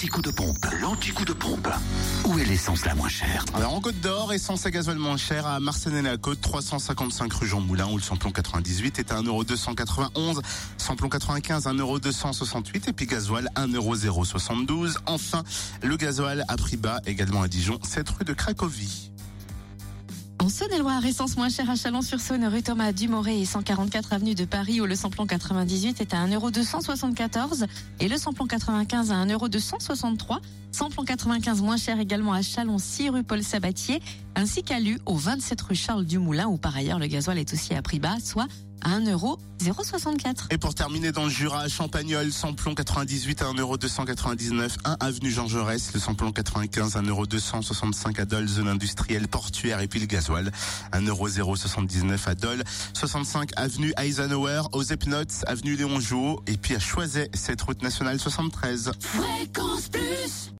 l'anti-coup de pompe. L'anti-coup de pompe. Où est l'essence la moins chère Alors en Côte d'Or, essence et gasoil moins cher à Marseille-la-Côte, 355 rue Jean Moulin où le samplon 98 est à 1,291€, samplon 95 1,268€ et puis gasoil 1,072€. Enfin, le gasoil à prix bas également à Dijon, 7 rue de Cracovie. En Saône-et-Loire, essence moins chère à Chalon-sur-Saône, rue Thomas Dumoré et 144 avenue de Paris où le samplon 98 est à 1,274€ et le samplon 95 à 1,263€. Samplon 95 moins cher également à Chalon 6 rue Paul Sabatier ainsi qu'à Lu au 27 rue Charles Dumoulin où par ailleurs le gasoil est aussi à prix bas, soit à 1,064€. Et pour terminer dans le Jura, Champagnol, samplon 98 à 1,299€, 1 avenue Jean Jaurès, le samplon 95 à 1,265€ à Dole, zone industrielle portuaire et puis le gasoil 1,079€ à Dole, 65 avenue Eisenhower, aux Epnotes, avenue Léon Jouot et puis à Choiset, cette route nationale 73. Fréquence plus